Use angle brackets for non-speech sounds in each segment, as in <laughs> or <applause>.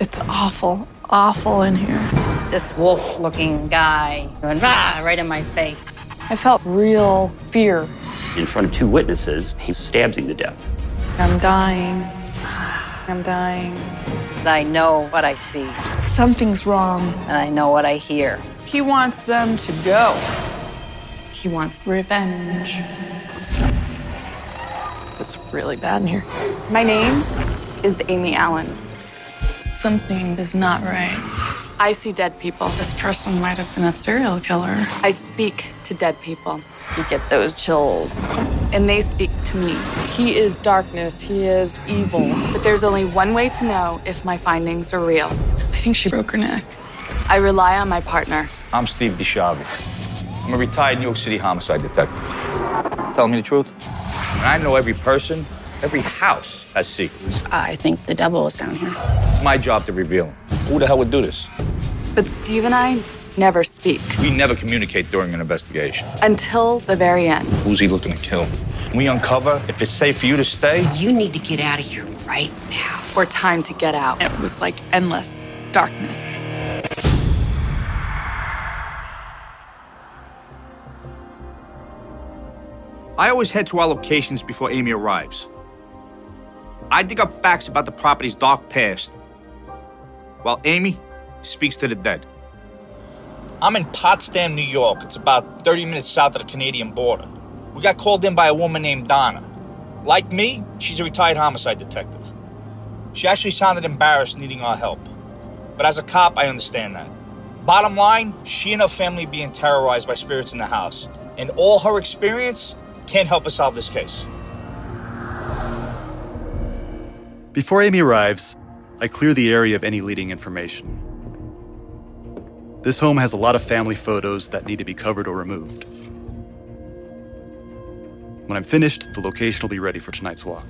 It's awful, awful in here. This wolf looking guy went rah, right in my face. I felt real fear. In front of two witnesses, he stabs him to death. I'm dying. I'm dying. I know what I see, Something's wrong. and I know what I hear. He wants them to go. He wants revenge. It's really bad in here. My name is Amy Allen. Something is not right. I see dead people. This person might have been a serial killer. I speak to dead people, You get those chills. and they speak to me. He is darkness. He is evil. But there's only one way to know if my findings are real. I think she broke her neck. I rely on my partner. I'm Steve DiSchiavi. I'm a retired New York City homicide detective. Tell me the truth? And I know every person, every house has secrets. I think the devil is down here. It's my job to reveal them. Who the hell would do this? But Steve and I never speak We never communicate during an investigation. until the very end. Who's he looking to kill? We uncover if it's safe for you to stay. You need to get out of here right now. Or time to get out. It was like endless darkness. I always head to our locations before Amy arrives. I dig up facts about the property's dark past, while Amy speaks to the dead. I'm in Potsdam, New York. It's about 30 minutes south of the Canadian border. We got called in by a woman named Donna. Like me, she's a retired homicide detective. She actually sounded embarrassed needing our help. But as a cop, I understand that. Bottom line, she and her family being terrorized by spirits in the house. And all her experience can't help us solve this case. Before Amy arrives, I clear the area of any leading information. This home has a lot of family photos that need to be covered or removed. When I'm finished, the location will be ready for tonight's walk.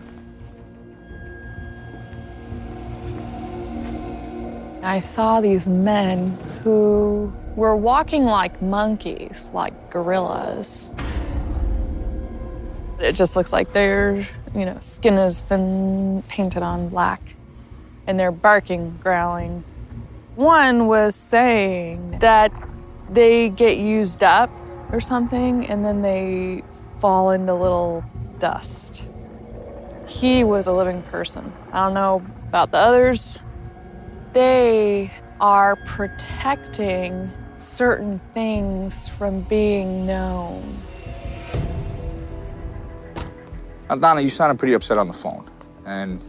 I saw these men who were walking like monkeys, like gorillas. It just looks like their, you know, skin has been painted on black and they're barking, growling. One was saying that they get used up or something and then they fall into little dust. He was a living person. I don't know about the others. They are protecting certain things from being known. Now, Donna, you sounded pretty upset on the phone. And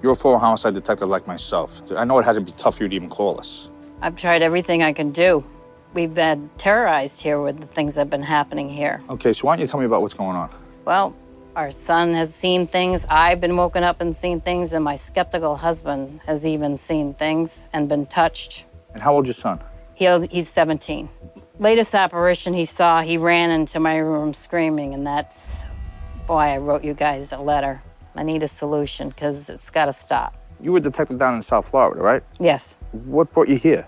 you're a former homicide detective like myself. I know it has to be tough for you to even call us. I've tried everything I can do. We've been terrorized here with the things that have been happening here. Okay, so why don't you tell me about what's going on? Well, our son has seen things. I've been woken up and seen things, and my skeptical husband has even seen things and been touched. And how old's your son? He, he's 17. Latest apparition he saw, he ran into my room screaming, and that's why I wrote you guys a letter. I need a solution because it's got to stop. You were a detective down in South Florida, right? Yes. What brought you here?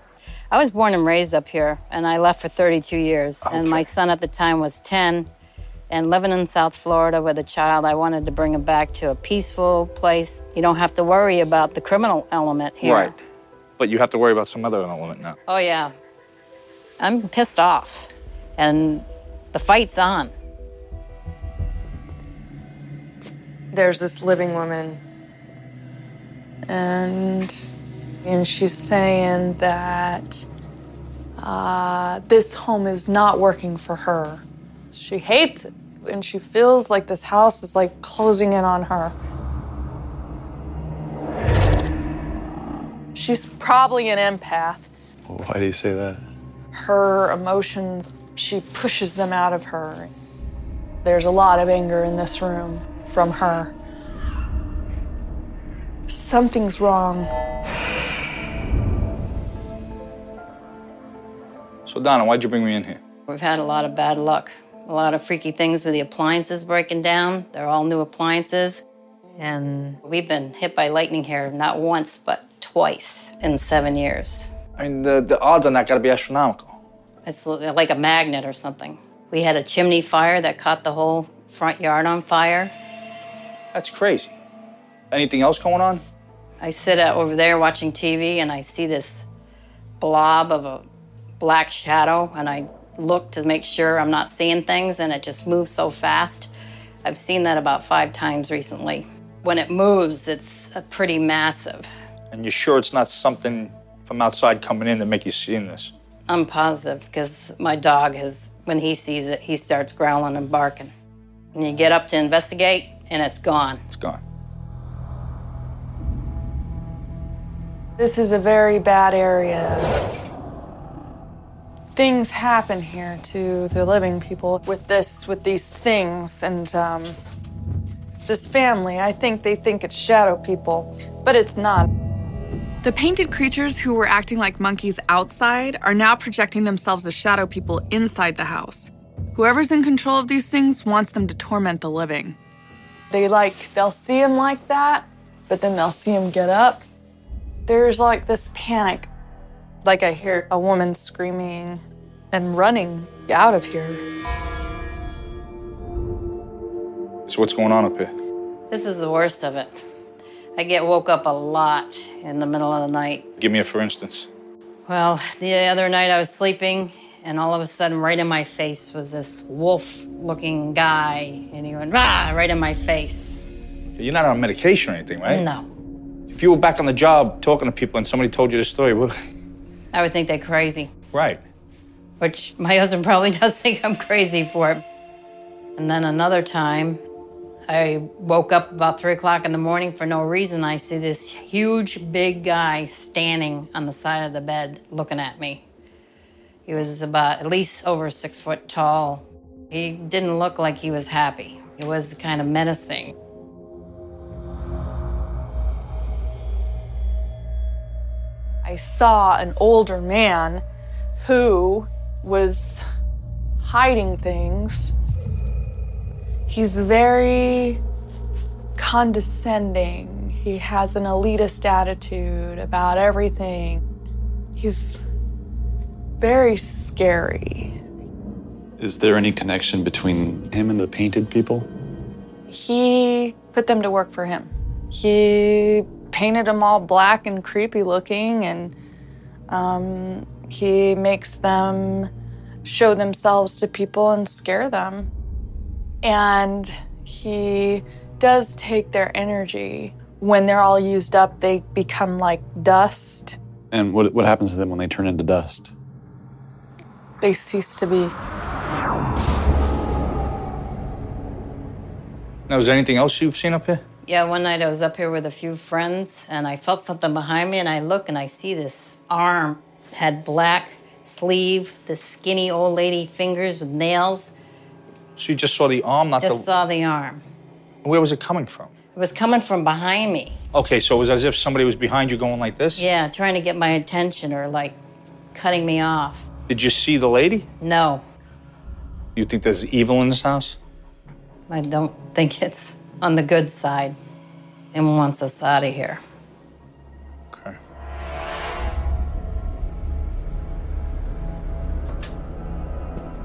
I was born and raised up here, and I left for 32 years. And my son at the time was 10. And living in South Florida with a child, I wanted to bring him back to a peaceful place. You don't have to worry about the criminal element here. Right. But you have to worry about some other element now. Oh, yeah. I'm pissed off. And the fight's on. There's this living woman, and and she's saying that uh, this home is not working for her. She hates it, and she feels like this house is like closing in on her. She's probably an empath. Why do you say that? Her emotions, she pushes them out of her. There's a lot of anger in this room from her. Something's wrong. So, Donna, why'd you bring me in here? We've had a lot of bad luck. A lot of freaky things with the appliances breaking down. They're all new appliances. And we've been hit by lightning here not once, but twice in seven years. I mean, the, the odds on that gotta be astronomical. It's like a magnet or something. We had a chimney fire that caught the whole front yard on fire. That's crazy. Anything else going on? I sit out over there watching TV and I see this blob of a black shadow and I look to make sure I'm not seeing things and it just moves so fast. I've seen that about five times recently. When it moves, it's pretty massive. And you're sure it's not something from outside coming in to make you see this? I'm positive because my dog has, when he sees it, he starts growling and barking. And you get up to investigate and it's gone. It's gone. This is a very bad area. Things happen here to the living people with this, with these things, and um, this family. I think they think it's shadow people, but it's not. The painted creatures who were acting like monkeys outside are now projecting themselves as shadow people inside the house. Whoever's in control of these things wants them to torment the living. They like, they'll see him like that, but then they'll see him get up. There's like this panic. Like I hear a woman screaming and running out of here. So what's going on up here? This is the worst of it. I get woke up a lot in the middle of the night. Give me a for instance. Well, the other night I was sleeping, and all of a sudden, right in my face was this wolf looking guy, and he went, rah, right in my face. You're not on medication or anything, right? No. If you were back on the job talking to people and somebody told you this story, well, I would think they're crazy, right. which my husband probably <laughs> does think I'm crazy for it. And then another time, I woke up about three o'clock in the morning for no reason. I see this huge, big guy standing on the side of the bed looking at me. He was about at least over six foot tall. He didn't look like he was happy. He was kind of menacing. I saw an older man who was hiding things. He's very condescending. He has an elitist attitude about everything. He's very scary. Is there any connection between him and the painted people? He put them to work for him. He painted them all black and creepy looking, and um, he makes them show themselves to people and scare them. And he does take their energy. When they're all used up, they become like dust. And what, what happens to them when they turn into dust? They cease to be. Now, is there anything else you've seen up here? Yeah, one night I was up here with a few friends and I felt something behind me and I look and I see this arm had black sleeve, the skinny old lady fingers with nails. So you just saw the arm, not Just the. saw the arm. Where was it coming from? It was coming from behind me. Okay, so it was as if somebody was behind you going like this? Yeah, trying to get my attention or like cutting me off. Did you see the lady? No, You think there's evil in this house? I don't think it's on the good side and wants us out of here. Okay.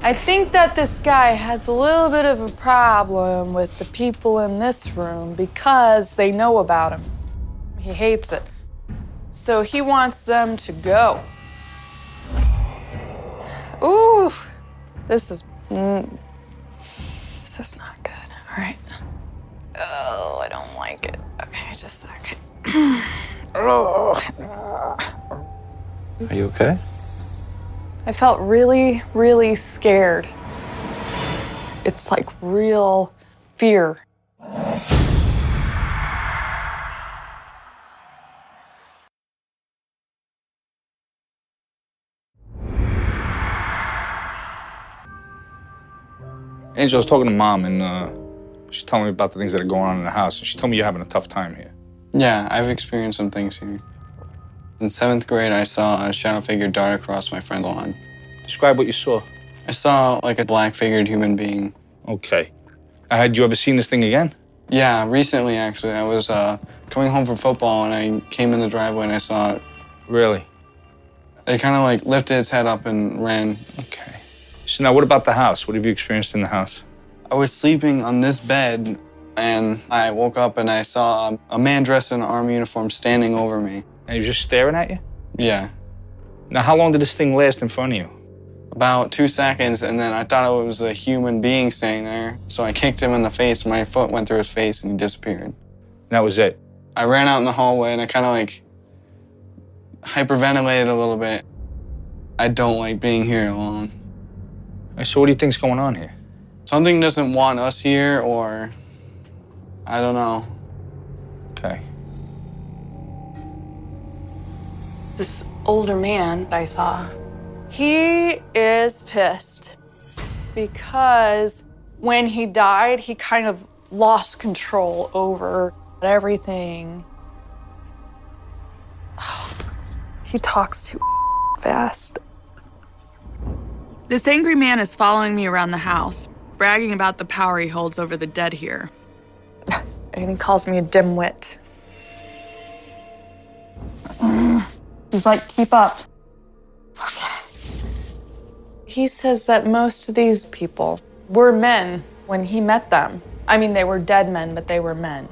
I think that this guy has a little bit of a problem with the people in this room because they know about him. He hates it. So he wants them to go. Ooh, this is. mm, this is not good. All right. Oh, I don't like it. Okay, just a second. <clears throat> oh. Are you okay? I felt really, really scared. It's like real fear. Angel, I was talking to mom, and uh, she's telling me about the things that are going on in the house, and she told me you're having a tough time here. Yeah, I've experienced some things here. In seventh grade, I saw a shadow figure dart across my front lawn. Describe what you saw. I saw like a black figured human being. Okay. Uh, had you ever seen this thing again? Yeah, recently actually, I was uh, coming home from football and I came in the driveway and I saw it. Really? It kind of like lifted its head up and ran. Okay. So now, what about the house? What have you experienced in the house? I was sleeping on this bed And I woke up and I saw a man dressed in an army uniform standing over me. And he was just staring at you? Yeah, Now, how long did this thing last in front of you? about two seconds, and then I thought it was a human being standing there. So I kicked him in the face. My foot went through his face, and he disappeared. And that was it. I ran out in the hallway, and I kind of like hyperventilated a little bit. I don't like being here alone. Hey, So, what do you think's going on here? Something doesn't want us here, or I don't know. Okay. This older man I saw, he is pissed because when he died, he kind of lost control over everything. <sighs> He talks too fast. This angry man is following me around the house, bragging about the power he holds over the dead here. <sighs> And he calls me a dimwit. He's like, keep up. Okay. He says that most of these people were men when he met them. I mean, they were dead men, but they were men.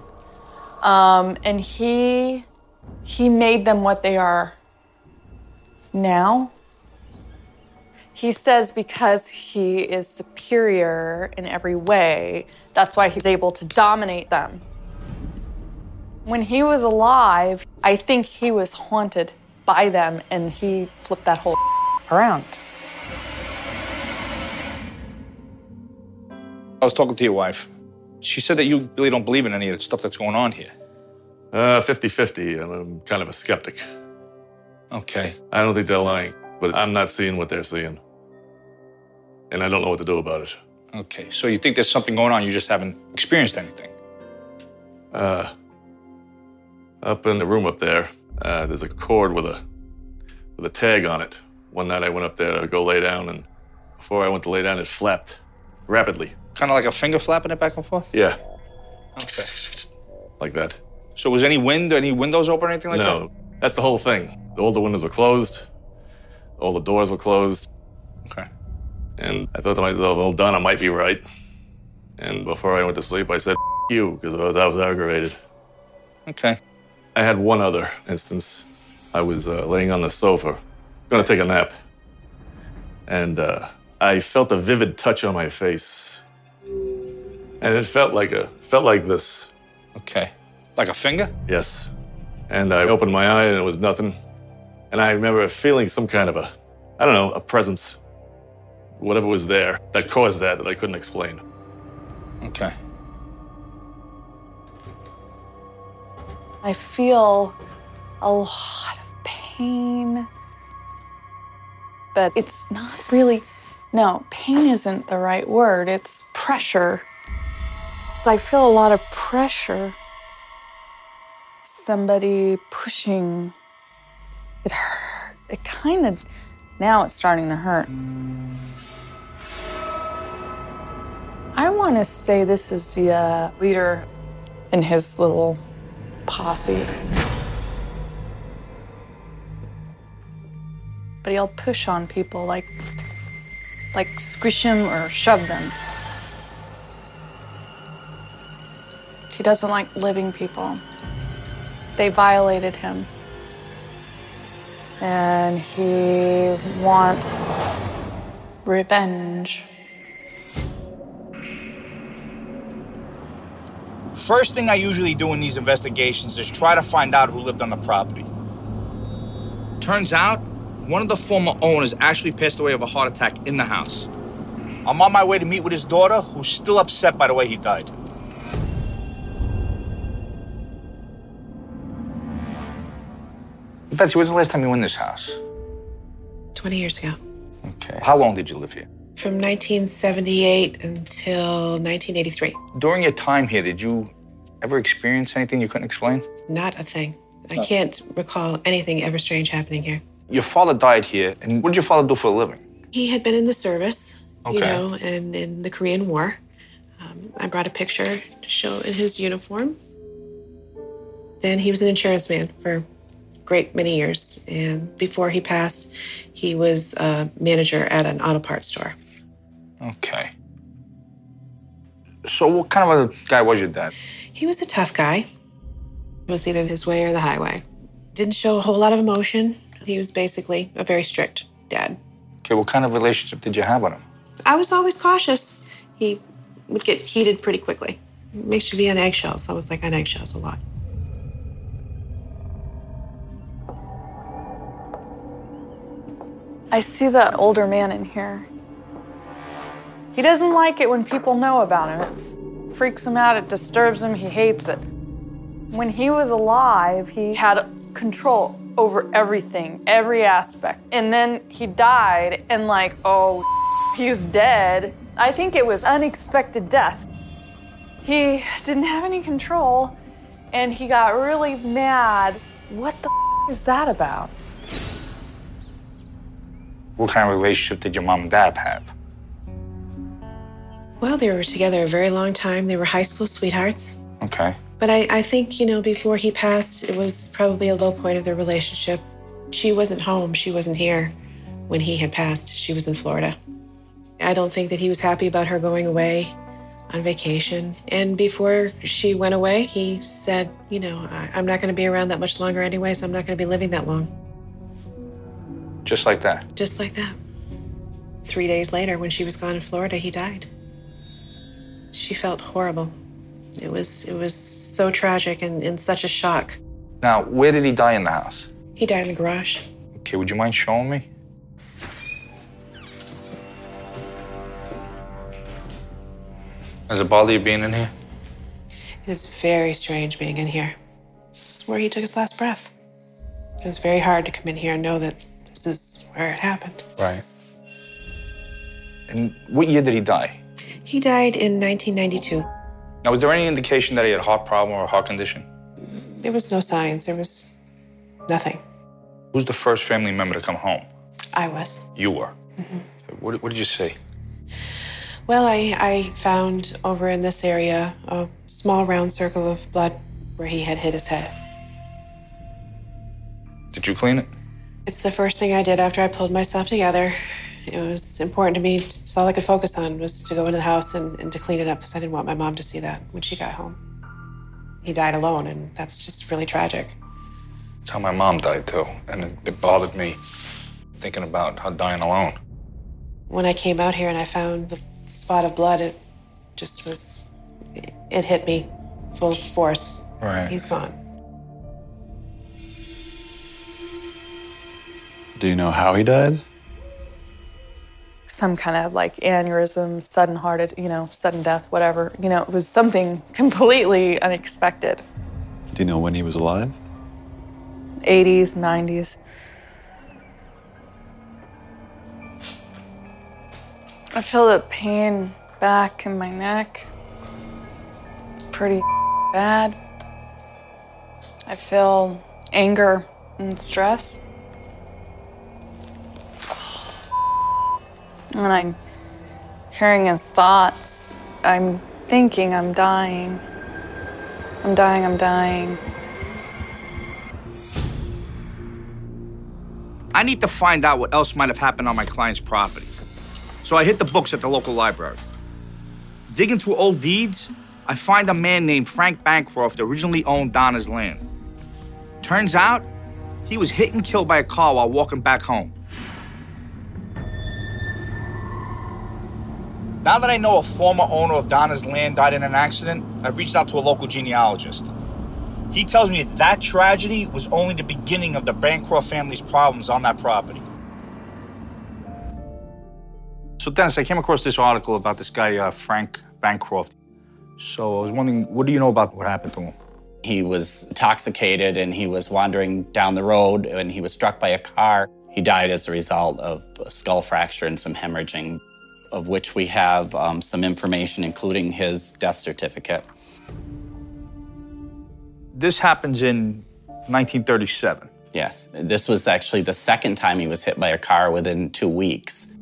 Um, and he he made them what they are now. He says because he is superior in every way, that's why he's able to dominate them. When he was alive, I think he was haunted by them and he flipped that whole <laughs> around. I was talking to your wife. She said that you really don't believe in any of the stuff that's going on here. Uh, 50 50, and I'm kind of a skeptic. Okay. I don't think they're lying, but I'm not seeing what they're seeing. And I don't know what to do about it. Okay. So, you think there's something going on, you just haven't experienced anything. Uh, up in the room up there, uh, there's a cord with a with a tag on it. One night I went up there to go lay down, and before I went to lay down, it flapped rapidly. Kind of like a finger flapping it back and forth? Yeah, Okay. like that. So, was any wind, any windows open or anything like that? no, that's the whole thing. All the windows were closed, all the doors were closed. Okay. And I thought to myself, "Well, Donna might be right." And before I went to sleep, I said, "You," because I was, aggravated. Okay. I had one other instance. I was uh, laying on the sofa, going to take a nap, and uh, I felt a vivid touch on my face, and it felt like a felt like this. Okay. Like a finger? Yes, and I opened my eye and it was nothing, and I remember feeling some kind of a, I don't know, a presence, whatever was there that caused that that I couldn't explain. Okay. I feel a lot of pain, but it's not really, no, pain isn't the right word. It's pressure. I feel a lot of pressure. Somebody pushing. It hurt. It kind of, now it's starting to hurt. I want to say this is the uh, leader in his little posse. But he'll push on people like like squish them or shove them. He doesn't like living people. They violated him. And he wants revenge. First thing I usually do in these investigations is try to find out who lived on the property. Turns out, one of the former owners actually passed away of a heart attack in the house. I'm on my way to meet with his daughter, who's still upset by the way he died. Betsy, when's the last time you were in this house? 20 years ago. Okay. How long did you live here? From 1978 until 1983. During your time here, did you ever experience anything you couldn't explain? Not a thing. I can't recall anything ever strange happening here. Your father died here, and what did your father do for a living? He had been in the service, you know, and in the Korean War. Um, I brought a picture to show in his uniform. Then he was an insurance man for a great many years. And before he passed, he was a manager at an auto parts store. Okay. So, what kind of a guy was your dad? He was a tough guy. It was either his way or the highway. Didn't show a whole lot of emotion. He was basically a very strict dad. Okay, what kind of relationship did you have with him? I was always cautious. He would get heated pretty quickly. Makes you be on eggshells. I was like on eggshells a lot. I see that older man in here. He doesn't like it when people know about him. It freaks him out, it disturbs him, he hates it. When he was alive, he had control over everything, every aspect. And then he died, and like, oh, <laughs> he was dead. I think it was unexpected death. He didn't have any control, and he got really mad. What the <laughs> is that about? What kind of relationship did your mom and dad have? Well, they were together a very long time. They were high school sweethearts. Okay. But I, I think, you know, before he passed, it was probably a low point of their relationship. She wasn't home. She wasn't here when he had passed. She was in Florida. I don't think that he was happy about her going away on vacation. And before she went away, he said, you know, I, I'm not going to be around that much longer anyway, so I'm not going to be living that long. Just like that. Just like that. Three days later, when she was gone in Florida, he died. She felt horrible. It was it was so tragic and, and such a shock. Now, where did he die in the house? He died in the garage. Okay, would you mind showing me? Does it bother you being in here? It is very strange being in here. This is where he took his last breath. It was very hard to come in here and know that this is where it happened. Right. And what year did he die? He died in 1992. Now, was there any indication that he had a heart problem or a heart condition? There was no signs. There was nothing. Who's the first family member to come home? I was. You were. Mm-hmm. What, what did you see? Well, I, I found over in this area a small round circle of blood where he had hit his head. Did you clean it? It's the first thing I did after I pulled myself together. It was important to me. It's all I could focus on was to go into the house and, and to clean it up because I didn't want my mom to see that when she got home. He died alone, and that's just really tragic. That's how my mom died, too. And it, it bothered me thinking about her dying alone. When I came out here and I found the spot of blood, it just was, it, it hit me full force. Right. He's gone. Do you know how he died? Some kind of like aneurysm, sudden heart, you know, sudden death, whatever. You know, it was something <laughs> completely unexpected. Do you know when he was alive? 80s, 90s. I feel the pain back in my neck. Pretty <laughs> bad. I feel anger and stress. And I'm hearing his thoughts. I'm thinking I'm dying. I'm dying, I'm dying. I need to find out what else might have happened on my client's property. So I hit the books at the local library. Digging through old deeds, I find a man named Frank Bancroft that originally owned Donna's land. Turns out, he was hit and killed by a car while walking back home. Now that I know a former owner of Donna's land died in an accident, I've reached out to a local genealogist. He tells me that that tragedy was only the beginning of the Bancroft family's problems on that property. So, Dennis, I came across this article about this guy, uh, Frank Bancroft. So, I was wondering, what do you know about what happened to him? He was intoxicated and he was wandering down the road and he was struck by a car. He died as a result of a skull fracture and some hemorrhaging, of which we have um, some information, including his death certificate. This happens in 1937. Yes, this was actually the second time he was hit by a car within two weeks.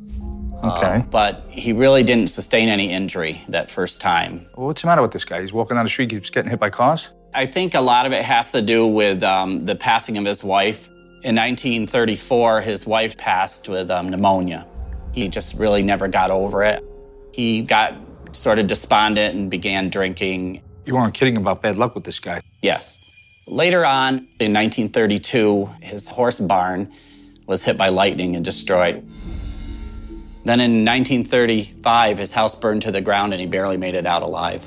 Okay. Um, but he really didn't sustain any injury that first time. Well, what's the matter with this guy? He's walking down the street, keeps getting hit by cars? I think a lot of it has to do with um, the passing of his wife. In 1934, his wife passed with um, pneumonia. He just really never got over it. He got sort of despondent and began drinking. You weren't kidding about bad luck with this guy. Yes. Later on, in 1932, his horse barn was hit by lightning and destroyed. Then in 1935, his house burned to the ground and he barely made it out alive.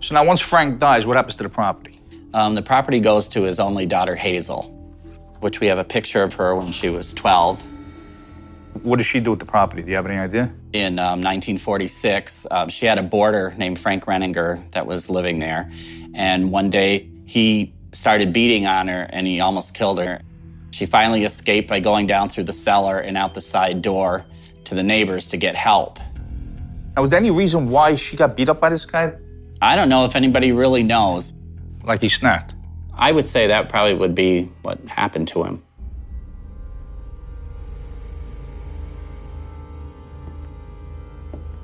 So now, once Frank dies, what happens to the property? Um, the property goes to his only daughter, Hazel, which we have a picture of her when she was 12. What did she do with the property? Do you have any idea? In um, 1946, um, she had a boarder named Frank Renninger that was living there. And one day he started beating on her and he almost killed her. She finally escaped by going down through the cellar and out the side door to the neighbors to get help. Now, was there any reason why she got beat up by this guy? I don't know if anybody really knows. Like he snapped? I would say that probably would be what happened to him.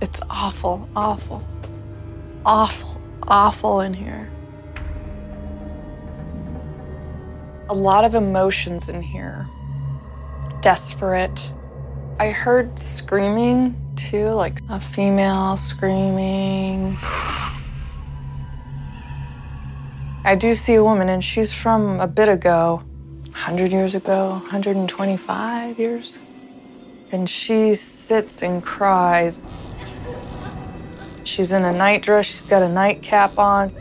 It's awful, awful, awful, awful in here. A lot of emotions in here. Desperate. I heard screaming too, like a female screaming. I do see a woman, and she's from a bit ago, 100 years ago, 125 years. And she sits and cries. She's in a nightdress, she's got a nightcap on,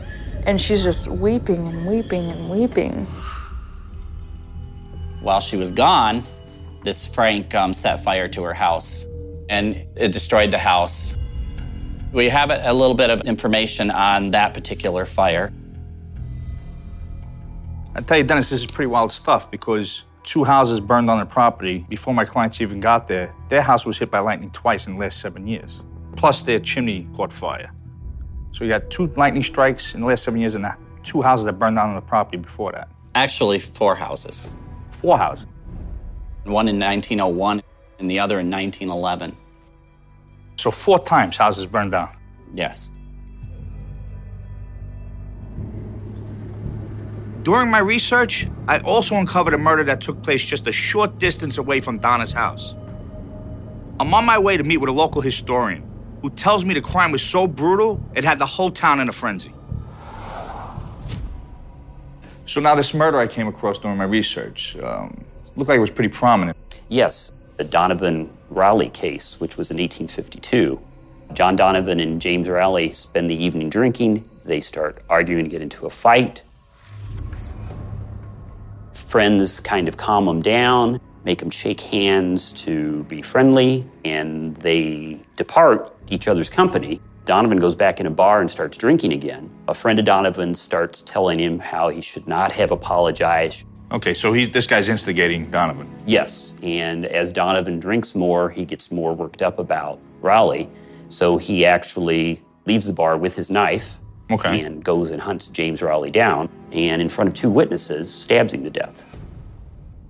and she's just weeping and weeping and weeping. While she was gone, this Frank um, set fire to her house and it destroyed the house. We have a little bit of information on that particular fire. I tell you, Dennis, this is pretty wild stuff because two houses burned on their property before my clients even got there. Their house was hit by lightning twice in the last seven years. Plus, their chimney caught fire. So you got two lightning strikes in the last seven years and two houses that burned down on the property before that. Actually, four houses. Four houses. One in 1901 and the other in 1911. So four times houses burned down. Yes. During my research, I also uncovered a murder that took place just a short distance away from Donna's house. I'm on my way to meet with a local historian who tells me the crime was so brutal it had the whole town in a frenzy. So now this murder I came across during my research um, looked like it was pretty prominent. Yes, the Donovan Rowley case, which was in 1852. John Donovan and James Rowley spend the evening drinking. They start arguing, get into a fight. Friends kind of calm them down, make them shake hands to be friendly, and they depart each other's company. Donovan goes back in a bar and starts drinking again. A friend of Donovan starts telling him how he should not have apologized. Okay, so he's, this guy's instigating Donovan. Yes, and as Donovan drinks more, he gets more worked up about Raleigh. So he actually leaves the bar with his knife okay. and goes and hunts James Raleigh down and, in front of two witnesses, stabs him to death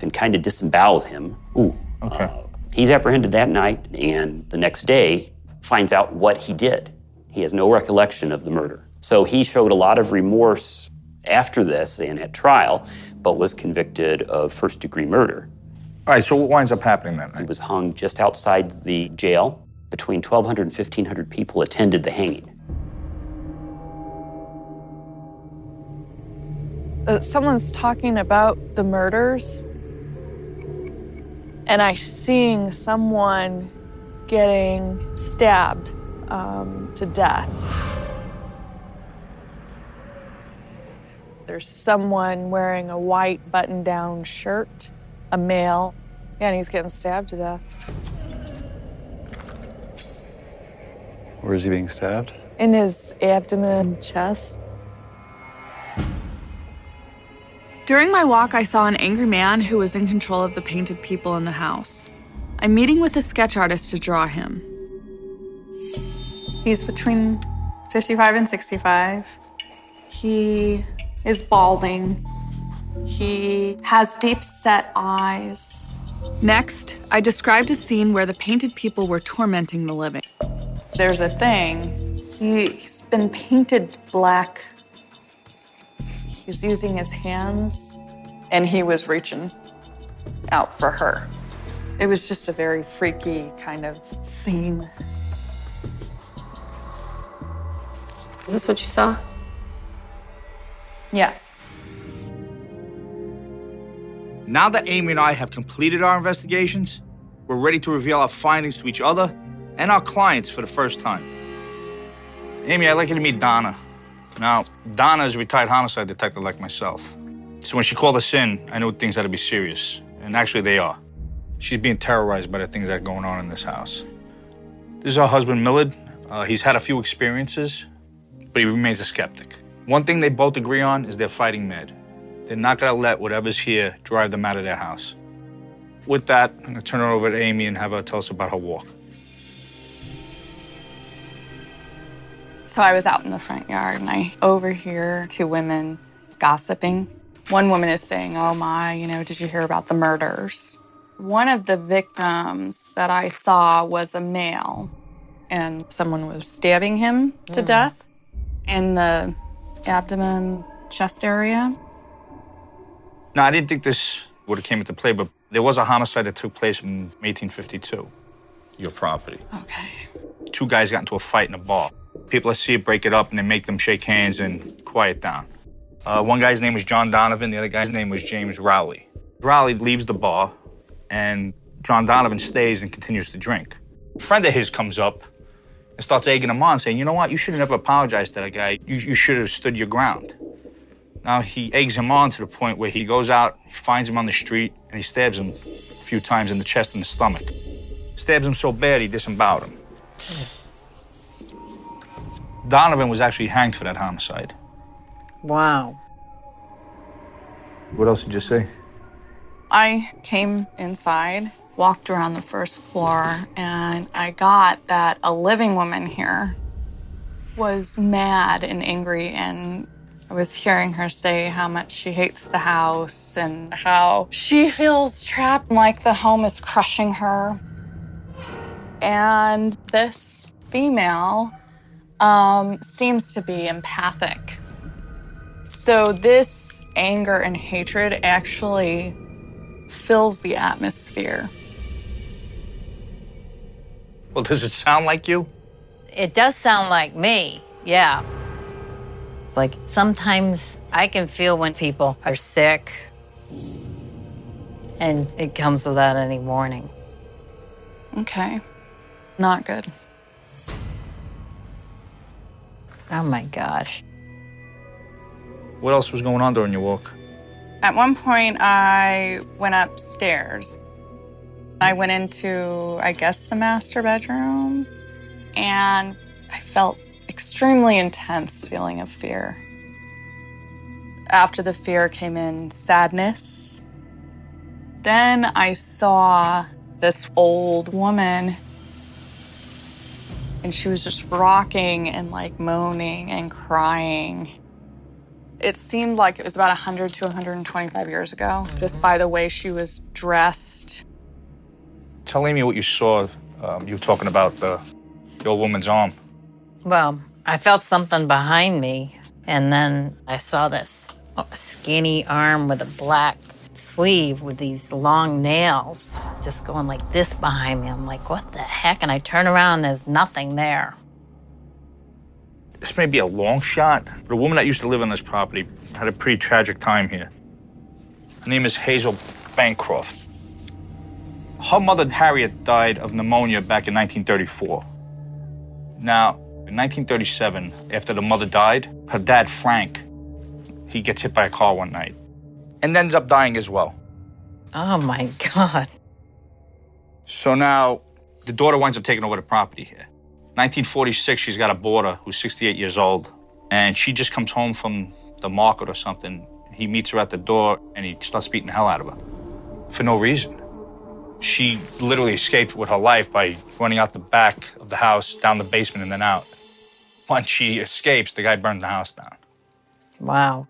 and kind of disembowels him. Ooh, okay. Uh, he's apprehended that night and the next day finds out what he did. He has no recollection of the murder. So he showed a lot of remorse after this and at trial, but was convicted of first degree murder. All right, so what winds up happening then? He was hung just outside the jail. Between 1,200 and 1,500 people attended the hanging. Uh, someone's talking about the murders, and I seeing someone getting stabbed um, to death. There's someone wearing a white button down shirt, a male, and he's getting stabbed to death. Where is he being stabbed? In his abdomen, chest. During my walk, I saw an angry man who was in control of the painted people in the house. I'm meeting with a sketch artist to draw him. He's between 55 and 65. He is balding. He has deep set eyes. Next, I described a scene where the painted people were tormenting the living. There's a thing. He's been painted black. He's using his hands, and he was reaching out for her. It was just a very freaky kind of scene. Is this what you saw? Yes. Now that Amy and I have completed our investigations, we're ready to reveal our findings to each other and our clients for the first time. Amy, I'd like you to meet Donna. Now, Donna is a retired homicide detective like myself. So when she called us in, I knew things had to be serious. And actually, they are. She's being terrorized by the things that are going on in this house. This is her husband, Millard. Uh, he's had a few experiences, but he remains a skeptic. One thing they both agree on is they're fighting mad. They're not gonna let whatever's here drive them out of their house. With that, I'm gonna turn it over to Amy and have her tell us about her walk. So I was out in the front yard and I overhear two women gossiping. One woman is saying, Oh my, you know, did you hear about the murders? One of the victims that I saw was a male, and someone was stabbing him to Mm. death in the abdomen, chest area. Now, I didn't think this would have came into play, but there was a homicide that took place in 1852. Your property. Okay. Two guys got into a fight in a bar. People that see it break it up and they make them shake hands and quiet down. Uh, one guy's name was John Donovan. The other guy's name was James Rowley. Rowley leaves the bar, and John Donovan stays and continues to drink. A friend of his comes up and starts egging him on, saying, "You know what? You should have never apologized to that guy. You, you should have stood your ground." Now he eggs him on to the point where he goes out, he finds him on the street, and he stabs him a few times in the chest and the stomach. Stabs him so bad he disemboweled him. Donovan was actually hanged for that homicide. Wow. What else did you say? I came inside, walked around the first floor, and I got that a living woman here was mad and angry. And I was hearing her say how much she hates the house and how she feels trapped, like the home is crushing her. And this female um, seems to be empathic. So this anger and hatred actually fills the atmosphere. Well, does it sound like you? It does sound like me, yeah. Like sometimes I can feel when people are sick and it comes without any warning. Okay. Not good. Oh my gosh. What else was going on during your walk? At one point, I went upstairs. I went into, I guess, the master bedroom, and I felt extremely intense feeling of fear. After the fear came in sadness. Then I saw this old woman, and she was just rocking and like moaning and crying. It seemed like it was about 100 to 125 years ago, just by the way she was dressed. Tell Amy what you saw. Um, you were talking about the, the old woman's arm. Well, I felt something behind me, and then I saw this skinny arm with a black sleeve with these long nails just going like this behind me. I'm like, what the heck? And I turn around and there's nothing there. This may be a long shot, but a woman that used to live on this property had a pretty tragic time here. Her name is Hazel Bancroft. Her mother, Harriet, died of pneumonia back in 1934. Now, in 1937, after the mother died, her dad, Frank, he gets hit by a car one night and ends up dying as well. Oh my God. So now the daughter winds up taking over the property here. 1946, she's got a boarder who's 68 years old, and she just comes home from the market or something. He meets her at the door and he starts beating the hell out of her for no reason. She literally escaped with her life by running out the back of the house, down the basement, and then out. Once she escapes, the guy burns the house down. Wow.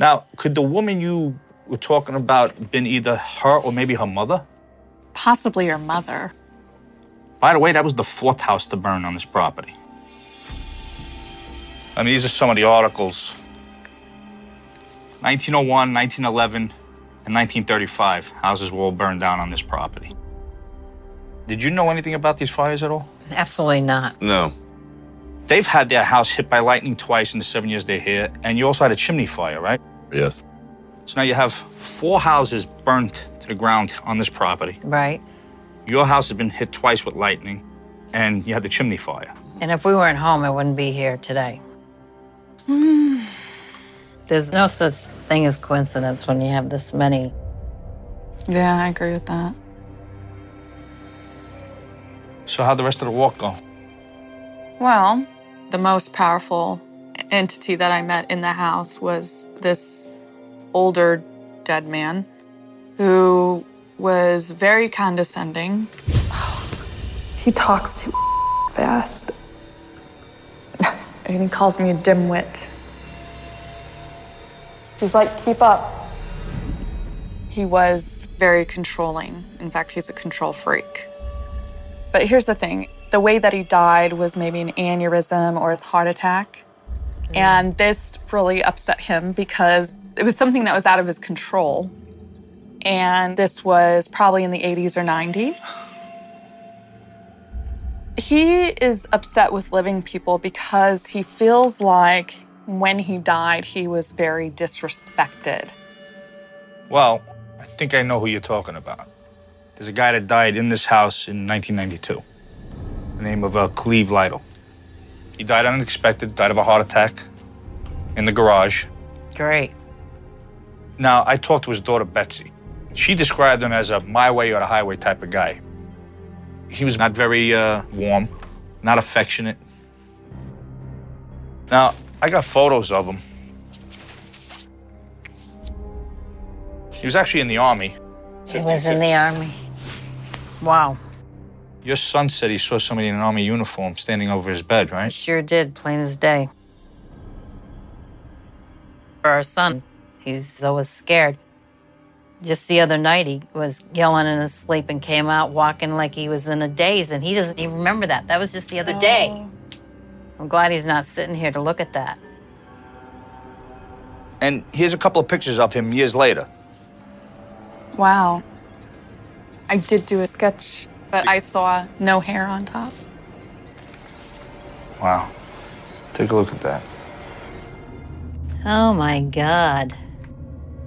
Now, could the woman you were talking about been either her or maybe her mother? Possibly her mother. By the way, that was the fourth house to burn on this property. I mean, these are some of the articles 1901, 1911, and 1935. Houses were all burned down on this property. Did you know anything about these fires at all? Absolutely not. No. They've had their house hit by lightning twice in the seven years they're here, and you also had a chimney fire, right? Yes. So now you have four houses burnt to the ground on this property. Right. Your house has been hit twice with lightning, and you had the chimney fire. And if we weren't home, I wouldn't be here today. <sighs> There's no such thing as coincidence when you have this many. Yeah, I agree with that. So how'd the rest of the walk go? Well, the most powerful entity that I met in the house was this older dead man who was very condescending. He talks too fast. And he calls me a dimwit. He's like, keep up. He was very controlling. In fact, he's a control freak. But here's the thing the way that he died was maybe an aneurysm or a heart attack. And this really upset him because it was something that was out of his control. And this was probably in the 80s or 90s. He is upset with living people because he feels like when he died, he was very disrespected. Well, I think I know who you're talking about. There's a guy that died in this house in 1992. The name of uh, Cleve Lytle. He died unexpected, died of a heart attack in the garage. Great. Now, I talked to his daughter, Betsy. She described him as a my way or the highway type of guy. He was not very uh, warm, not affectionate. Now, I got photos of him. He was actually in the army. He was in the army. Wow. Your son said he saw somebody in an army uniform standing over his bed, right? Sure did, plain as day. For our son, he's always scared. Just the other night, he was yelling in his sleep and came out walking like he was in a daze, and he doesn't even remember that. That was just the other day. I'm glad he's not sitting here to look at that. And here's a couple of pictures of him years later. Wow. I did do a sketch, but I saw no hair on top. Wow. Take a look at that. Oh my God.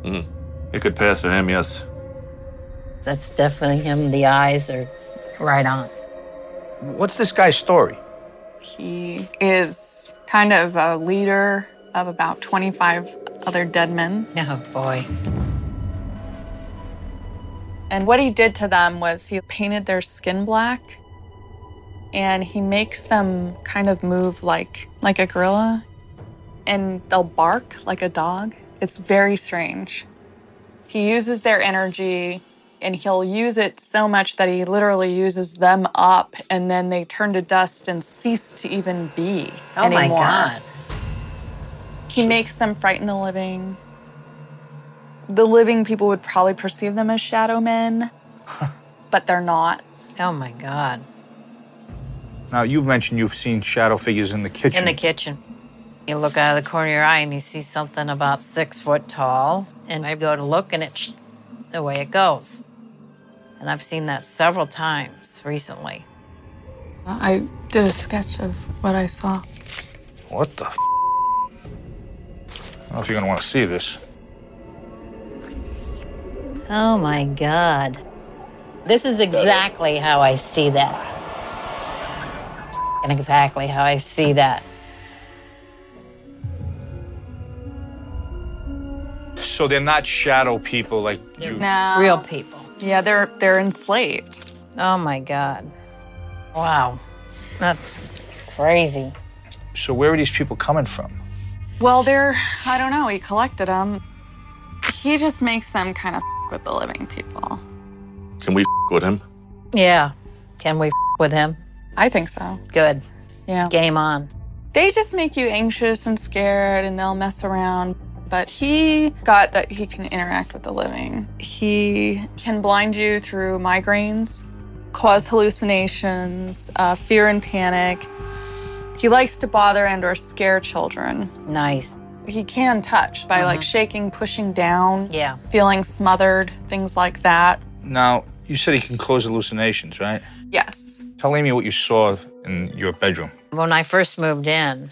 Mm. It could pass for him, yes. That's definitely him. The eyes are right on. What's this guy's story? He is kind of a leader of about 25 other dead men. Oh boy. And what he did to them was he painted their skin black and he makes them kind of move like like a gorilla and they'll bark like a dog. It's very strange. He uses their energy and he'll use it so much that he literally uses them up and then they turn to dust and cease to even be Oh anymore. my God. He makes them frighten the living. The living people would probably perceive them as shadow men, <laughs> but they're not. Oh my God. Now, you've mentioned you've seen shadow figures in the kitchen. In the kitchen. You look out of the corner of your eye and you see something about six foot tall. And I go to look and it, away it goes. And I've seen that several times recently. I did a sketch of what I saw. What the? F- I don't know if you're gonna want to see this. Oh my God. This is exactly how I see that. And exactly how I see that. So they're not shadow people like you. No. Real people. Yeah, they're they're enslaved. Oh my God. Wow. That's crazy. So where are these people coming from? Well, they're I don't know. He collected them. He just makes them kind of with the living people. Can we with him? Yeah. Can we with him? I think so. Good. Yeah. Game on. They just make you anxious and scared and they'll mess around. But he got that he can interact with the living. He can blind you through migraines, cause hallucinations, uh, fear and panic. He likes to bother and or scare children. Nice. He can touch by like shaking, pushing down, Yeah. feeling smothered, things like that. Now, you said he can cause hallucinations, right? Yes. Tell Amy what you saw in your bedroom? When I first moved in,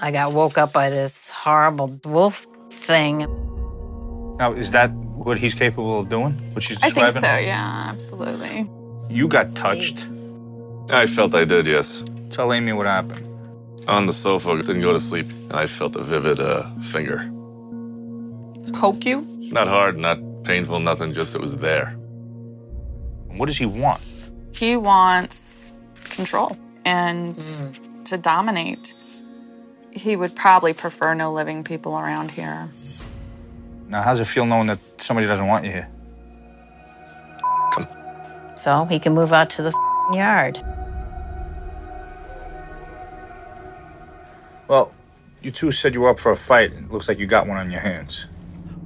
I got woke up by this horrible wolf thing. Now, is that what he's capable of doing? What she's I think describing? so, yeah, absolutely. You got touched. I felt I did, yes. Tell Amy what happened. On the sofa, didn't go to sleep, and I felt a vivid uh, finger. Poke you? Not hard, not painful, nothing, just it was there. What does he want? He wants control and to dominate. He would probably prefer no living people around here. Now, how's it feel knowing that somebody doesn't want you here? So he can move out to the yard. Well, you two said you were up for a fight. It looks like you got one on your hands.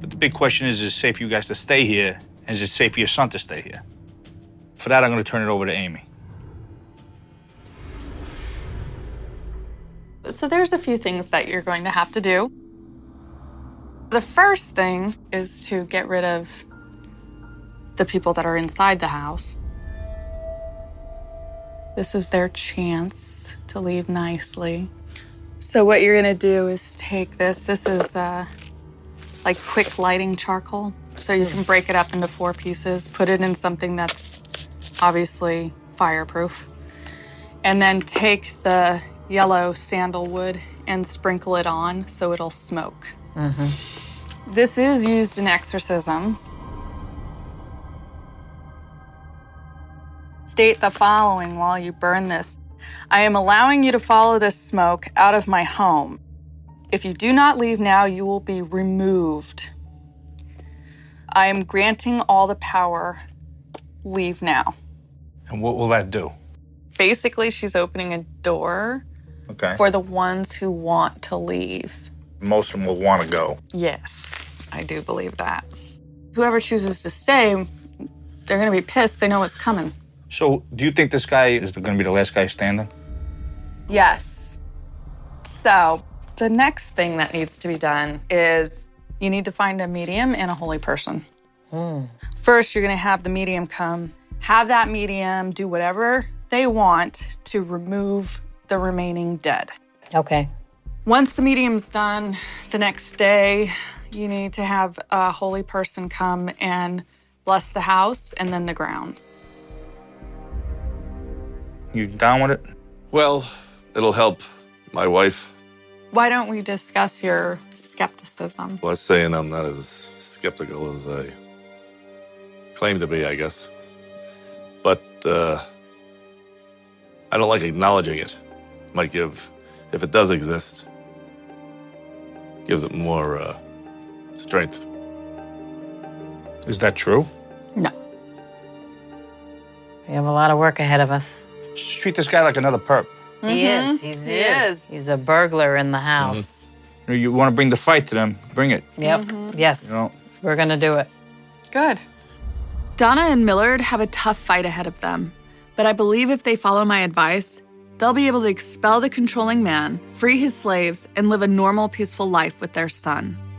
But the big question is, is it safe for you guys to stay here? And is it safe for your son to stay here? For that, I'm going to turn it over to Amy. So there's a few things that you're going to have to do. The first thing is to get rid of the people that are inside the house. This is their chance to leave nicely. So what you're gonna do is take this. This is uh, like quick lighting charcoal. So you can break it up into four pieces, put it in something that's obviously fireproof, and then take the yellow sandalwood and sprinkle it on so it'll smoke. Mm-hmm. This is used in exorcisms. State the following while you burn this I am allowing you to follow this smoke out of my home. If you do not leave now, you will be removed. I am granting all the power. Leave now. And what will that do? Basically, she's opening a door Okay. for the ones who want to leave. Most of them will want to go. Yes, I do believe that. Whoever chooses to stay, they're going to be pissed. They know what's coming. So, do you think this guy is going to be the last guy standing? Yes. So, the next thing that needs to be done is you need to find a medium and a holy person. Hmm. First, you're going to have the medium come, have that medium do whatever they want to remove the remaining dead. Okay. Once the medium's done, the next day, you need to have a holy person come and bless the house and then the ground. You down with it? Well, it'll help my wife. Why don't we discuss your skepticism? Was saying I'm not as skeptical as I claim to be, I guess. But uh, I don't like acknowledging it. Might give, if it does exist, gives it more uh, strength. Is that true? No. We have a lot of work ahead of us. Just treat this guy like another perp. He is. He's Mm-hmm. He is. is. He's a burglar in the house. You want to bring the fight to them, bring it. Yep. Yes. You know, We're gonna do it. Good. Donna and Millard have a tough fight ahead of them, but I believe if they follow my advice, they'll be able to expel the controlling man, free his slaves, and live a normal, peaceful life with their son.